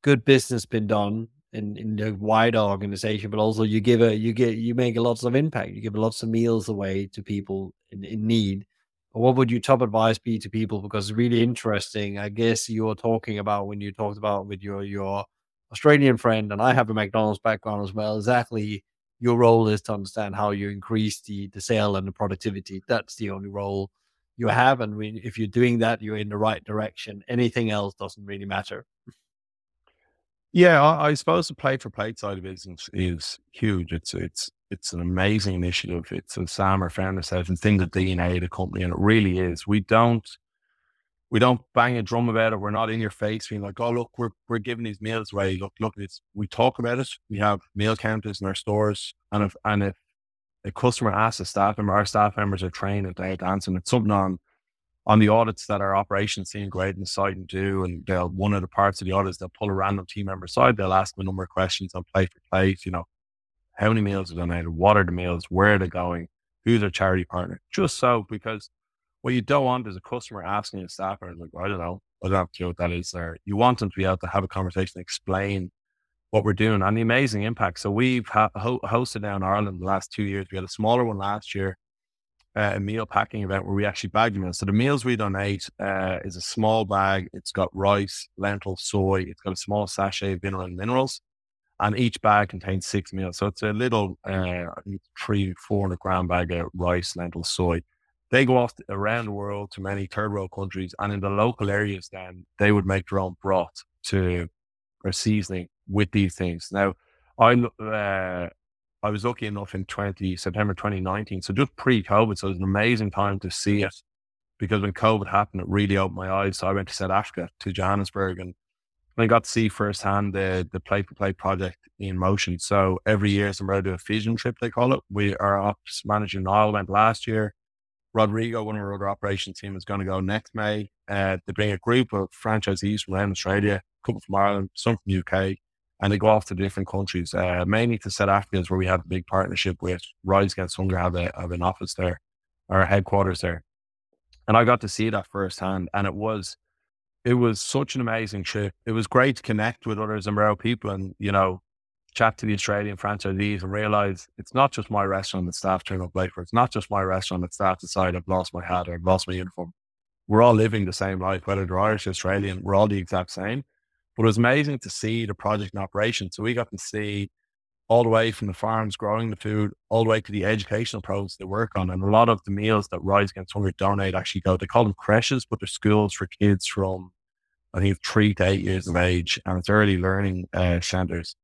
Speaker 1: good business been done in, in the wider organization but also you give a you get you make lots of impact. You give lots of meals away to people in, in need. But what would your top advice be to people? Because it's really interesting i guess you were talking about when you talked about with your your australian friend and i have a mcdonald's background as well exactly your role is to understand how you increase the the sale and the productivity. That's the only role you have, and we, if you're doing that, you're in the right direction. Anything else doesn't really matter.
Speaker 2: Yeah, I, I suppose the plate for plate side of business is huge. It's it's it's an amazing initiative. It's a Sam or founder says it's in the DNA of the company, and it really is. We don't we don't bang a drum about it. We're not in your face being like, oh, look, we're, we're giving these meals away. Look, look, it's, we talk about it. We have meal counters in our stores. And if, and if a customer asks a staff member, our staff members are trained and they're dancing. It's something on, on the audits that our operations team grade in the site and do. And they'll, one of the parts of the audits, they'll pull a random team member aside. They'll ask them a number of questions on plate for plate, you know, how many meals are donated? What are the meals? Where are they going? Who's their charity partner? Just so, because what you don't want is a customer asking a staff member, like, I don't know, I don't have to know what that is there. You want them to be able to have a conversation, explain what we're doing and the amazing impact. So we've ha- ho- hosted down Ireland the last two years. We had a smaller one last year, uh, a meal packing event where we actually bagged meals. So the meals we donate uh, is a small bag. It's got rice, lentils, soy. It's got a small sachet of mineral and minerals. And each bag contains six meals. So it's a little uh, three, 400 gram bag of rice, lentils, soy they go off around the world to many third world countries, and in the local areas, then they would make their own broth to or seasoning with these things. Now, I uh, I was lucky enough in twenty September twenty nineteen, so just pre COVID, so it was an amazing time to see it because when COVID happened, it really opened my eyes. So I went to South Africa to Johannesburg, and I got to see firsthand the the plate for plate project in motion. So every year, somewhere do a fusion trip they call it. We our ops manager Niall went last year. Rodrigo, one of our other operations team, is going to go next May. Uh, bring a group of franchisees from around Australia, a couple from Ireland, some from UK, and they go off to different countries, uh, mainly to South Africa, where we have a big partnership with Rise Against Hunger, have, a, have an office there, our headquarters there. And I got to see that firsthand, and it was it was such an amazing trip. It was great to connect with other Zambrero people and, you know, chat to the Australian franchisees and realize it's not just my restaurant that staff turn up late for. It's not just my restaurant that staff decide I've lost my hat or I've lost my uniform. We're all living the same life, whether they're Irish Australian, we're all the exact same. But it was amazing to see the project in operation. So we got to see all the way from the farms growing the food, all the way to the educational programs they work on. And a lot of the meals that Rise Against Hunger donate actually go, they call them creches, but they're schools for kids from I think three to eight years of age, and it's early learning uh, centers.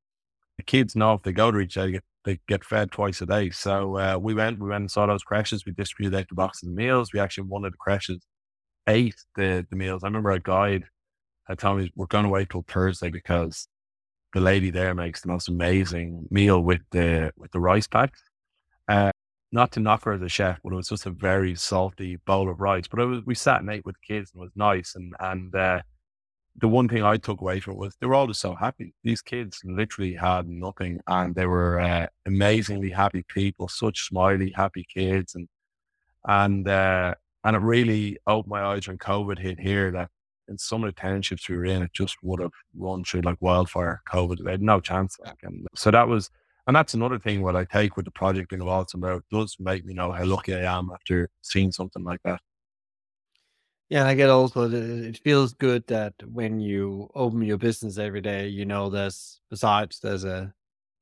Speaker 2: The kids know if they go to each other, they get, fed twice a day. So uh, we went, we went and saw those crashes. We distributed out the boxes of meals. We actually one of the crashes ate the the meals. I remember a guide had told me we're going to wait till Thursday because the lady there makes the most amazing meal with the with the rice packs. Uh, not to knock her as a chef, but it was just a very salty bowl of rice. But was we sat and ate with the kids and it was nice and and uh, the one thing I took away from it was they were all just so happy. These kids literally had nothing, and they were uh, amazingly happy people, such smiley, happy kids, and and uh, and it really opened my eyes when COVID hit here. That in some of the townships we were in, it just would have run through like wildfire. COVID, they had no chance. And so that was, and that's another thing. What I take with the project being involved It does make me know how lucky I am after seeing something like that.
Speaker 1: Yeah, I get also it feels good that when you open your business every day, you know there's besides there's a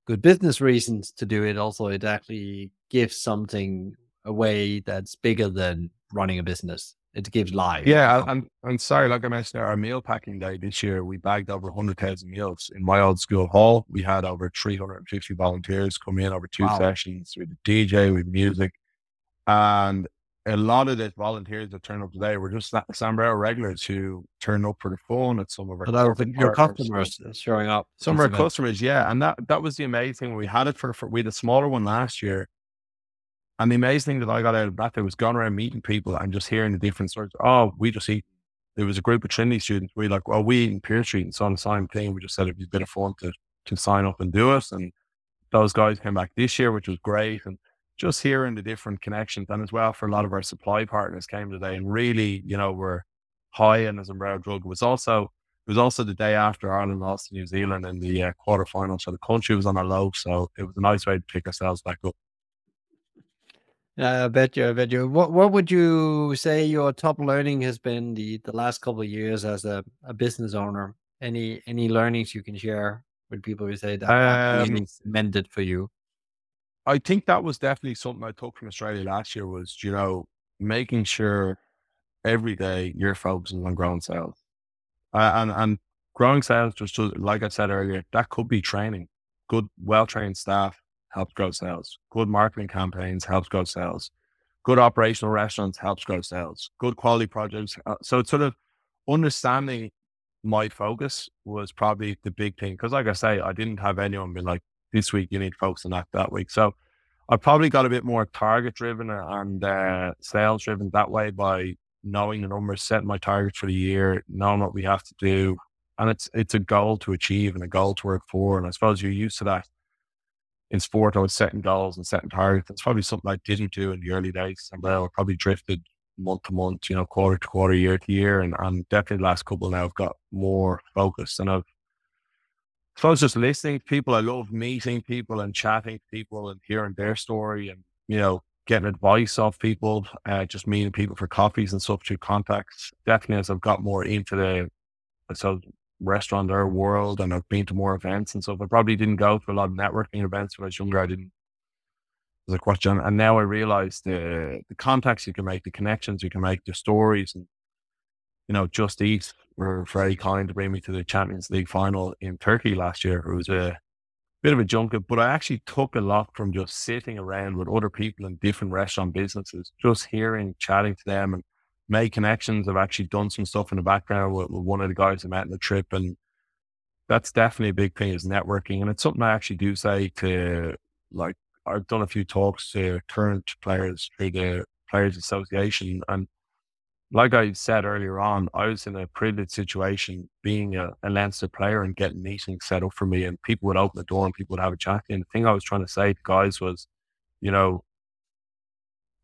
Speaker 1: good business reasons to do it. Also, it actually gives something away that's bigger than running a business. It gives life.
Speaker 2: Yeah, and I'm sorry, like I mentioned, our meal packing day this year, we bagged over 100,000 meals in my old school hall. We had over 350 volunteers come in over two wow. sessions with DJ, with music, and a lot of the volunteers that turn up today were just Zambrero regulars who turn up for the phone at some of our
Speaker 1: so your customers uh, showing up.
Speaker 2: Some of our customers, yeah. And that that was the amazing thing. We had it for, for we had a smaller one last year. And the amazing thing that I got out of that there was going around meeting people and just hearing the different stories. Oh, we just eat. There was a group of Trinity students. We like, well, we in Pearse Street and so on the same thing. We just said it'd be a bit of fun to to sign up and do it. And those guys came back this year, which was great. And just hearing the different connections and as well for a lot of our supply partners came today and really, you know, were high in as umbrella drug. It was also it was also the day after Ireland lost to New Zealand in the uh, quarterfinal, so the country was on a low. So it was a nice way to pick ourselves back up.
Speaker 1: Yeah, I bet you. I bet you. What What would you say your top learning has been the the last couple of years as a, a business owner? Any any learnings you can share with people who say that um, cemented for you?
Speaker 2: I think that was definitely something I took from Australia last year was, you know, making sure every day you're focusing on growing sales. Uh, and, and growing sales, just like I said earlier, that could be training. Good, well trained staff helps grow sales. Good marketing campaigns helps grow sales. Good operational restaurants helps grow sales. Good quality projects. Uh, so it's sort of understanding my focus was probably the big thing. Cause like I say, I didn't have anyone be like, this week you need to focus on that that week. So I probably got a bit more target driven and uh, sales driven that way by knowing the numbers, setting my targets for the year, knowing what we have to do. And it's it's a goal to achieve and a goal to work for. And I suppose you're used to that in sport. I was setting goals and setting targets. It's probably something I didn't do in the early days. And I probably drifted month to month, you know, quarter to quarter, year to year. And, and definitely the last couple now I've got more focus and I've so I was just listening to people. I love meeting people and chatting to people and hearing their story and, you know, getting advice off people, uh, just meeting people for coffees and stuff through contacts. Definitely as I've got more into the so restaurant or world and I've been to more events and stuff. I probably didn't go to a lot of networking events when I was younger. I didn't as a question. And now I realize the the contacts you can make, the connections you can make, the stories and you know, Just Eat were very kind to bring me to the Champions League final in Turkey last year. It was a bit of a junket, but I actually took a lot from just sitting around with other people in different restaurant businesses, just hearing, chatting to them and made connections. I've actually done some stuff in the background with, with one of the guys I met in the trip and that's definitely a big thing is networking. And it's something I actually do say to like I've done a few talks to current players through the Players Association. And like I said earlier on, I was in a privileged situation being a, a Leinster player and getting meetings set up for me and people would open the door and people would have a chat. And the thing I was trying to say to guys was, you know,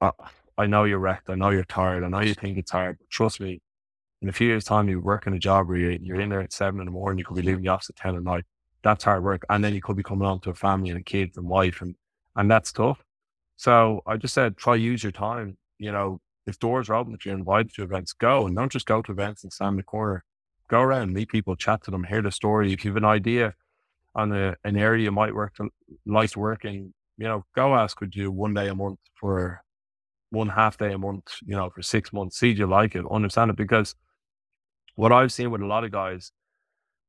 Speaker 2: uh, I know you're wrecked. I know you're tired. I know you think it's hard, but trust me, in a few years' time, you work in a job where you're in there at seven in the morning, you could be leaving the office at 10 at night. That's hard work. And then you could be coming on to a family and kids and wife, and, and that's tough. So I just said, try use your time. You know, if doors are open, if you're invited to events, go and don't just go to events and stand in the corner. Go around, meet people, chat to them, hear the story. If you have an idea on a, an area you might work like working, you know, go ask, could you one day a month for one half day a month, you know, for six months, see do you like it, understand it. Because what I've seen with a lot of guys,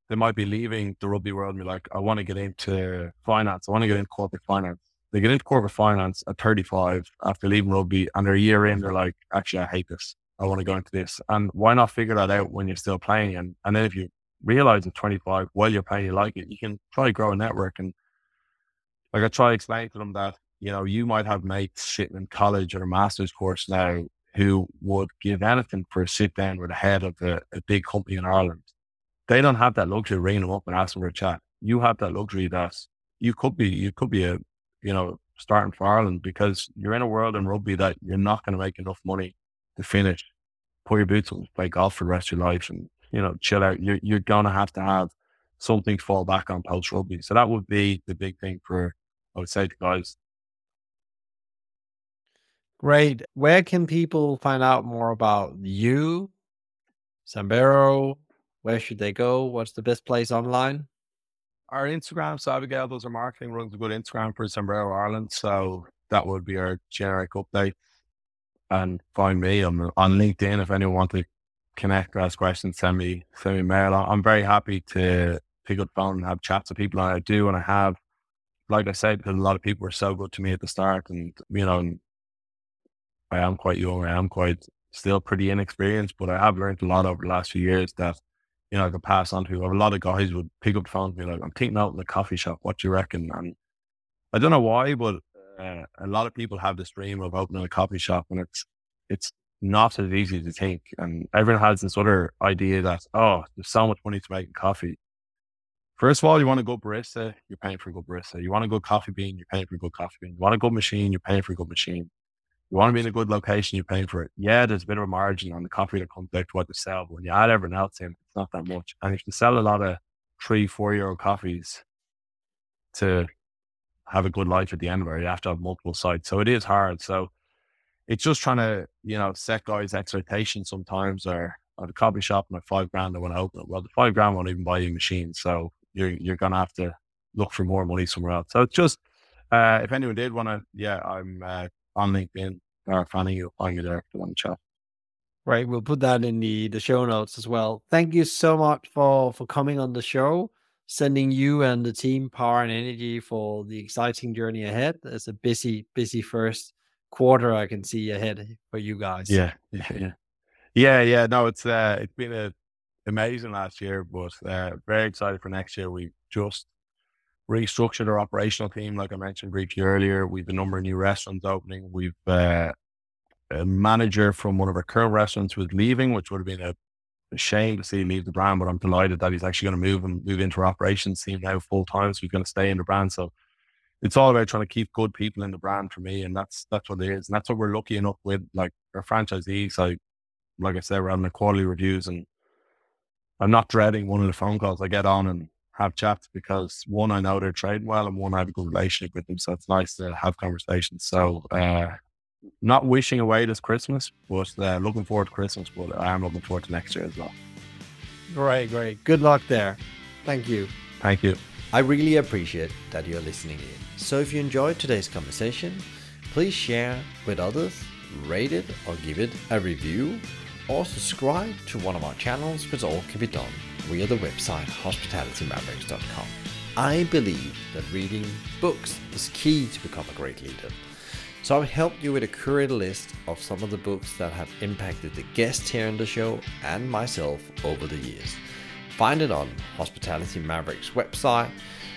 Speaker 2: they might be leaving the rugby world and be like, I want to get into finance. I want to get into corporate finance. They get into corporate finance at 35 after leaving rugby and they're a year in, they're like, actually, I hate this. I want to go into this. And why not figure that out when you're still playing? And, and then if you realize at 25, while you're playing, you like it, you can try grow a network. And like I try explain to them that you know, you might have mates sitting in college or a master's course now who would give anything for a sit down with the head of a, a big company in Ireland. They don't have that luxury ringing them up and asking for a chat. You have that luxury that you could be, you could be a, you know, starting for Ireland because you're in a world in rugby that you're not going to make enough money to finish, pull your boots on, play golf for the rest of your life and, you know, chill out. You're, you're going to have to have something to fall back on post rugby. So that would be the big thing for, I would say to guys,
Speaker 1: Great. Where can people find out more about you, Zambrero? Where should they go? What's the best place online?
Speaker 2: Our Instagram, so Abigail does our marketing, runs a good Instagram for Zambrero Ireland. So that would be our generic update. And find me on LinkedIn if anyone wants to connect ask questions, send me send me mail. I'm very happy to pick up phone and have chats with people. And I do and I have like I said, because a lot of people were so good to me at the start and you know, I am quite young. I am quite still pretty inexperienced, but I have learned a lot over the last few years that, you know, I could pass on to. A lot of guys would pick up the phone to me like, I'm thinking out in the coffee shop. What do you reckon? And I don't know why, but uh, a lot of people have this dream of opening a coffee shop and it's, it's not as easy to think. And everyone has this other idea that, oh, there's so much money to make in coffee. First of all, you want a good barista, you're paying for a good barista. You want a good coffee bean, you're paying for a good coffee bean. You want a good machine, you're paying for a good machine. You want to be in a good location, you're paying for it. Yeah, there's a bit of a margin on the coffee that comes out to what they sell, but when you add everything else in, it's not that much. And if you sell a lot of three, four euro coffees to have a good life at the end of it, you have to have multiple sites. So it is hard. So it's just trying to, you know, set guys' expectations sometimes or at a coffee shop and at five grand I want to open it. Well, the five grand won't even buy you a machine. So you're you're gonna have to look for more money somewhere else. So it's just uh, if anyone did want to, yeah, I'm uh, on LinkedIn or finding you on you there if you want chat.
Speaker 1: Right, we'll put that in the the show notes as well. Thank you so much for for coming on the show, sending you and the team power and energy for the exciting journey ahead. It's a busy, busy first quarter I can see ahead for you guys.
Speaker 2: Yeah, <laughs> yeah, yeah, yeah. yeah. No, it's uh, it's been a amazing last year, but uh, very excited for next year. We just restructured our operational team, like I mentioned briefly earlier. We've a number of new restaurants opening. We've uh, a manager from one of our current restaurants was leaving, which would have been a, a shame to see leave the brand, but I'm delighted that he's actually going to move and move into our operations team now full time. So he's going to stay in the brand. So it's all about trying to keep good people in the brand for me, and that's that's what it is, and that's what we're lucky enough with. Like our franchisees, like like I said, we're having the quality reviews, and I'm not dreading one of the phone calls I get on and have chats because one, I know they're trading well, and one, I have a good relationship with them. So it's nice to have conversations. So, uh, not wishing away this Christmas, but uh, looking forward to Christmas. But I am looking forward to next year as well.
Speaker 1: Great, great. Good luck there. Thank you.
Speaker 2: Thank you.
Speaker 1: I really appreciate that you're listening in. So if you enjoyed today's conversation, please share with others, rate it or give it a review, or subscribe to one of our channels, which all can be done via the website hospitalitymavericks.com. I believe that reading books is key to become a great leader. So I've helped you with a curated list of some of the books that have impacted the guests here on the show and myself over the years. find it on Hospitality Mavericks website,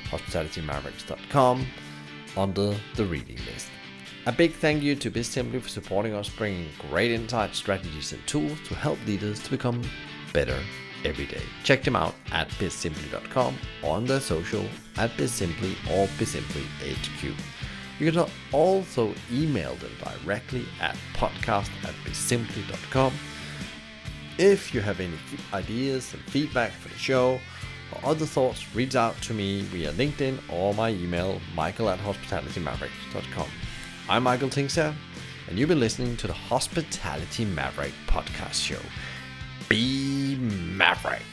Speaker 1: hospitalitymavericks.com, under the reading list. A big thank you to Bizimply for supporting us, bringing great insights, strategies, and tools to help leaders to become better every day. Check them out at bizimply.com on their social at bizimply or bizimplyhq. You can also email them directly at podcast at bizimply.com. If you have any ideas and feedback for the show or other thoughts, reach out to me via LinkedIn or my email, michael at hospitalitymavericks.com. I'm Michael Tingsager, and you've been listening to the Hospitality Maverick podcast show. Be Maverick.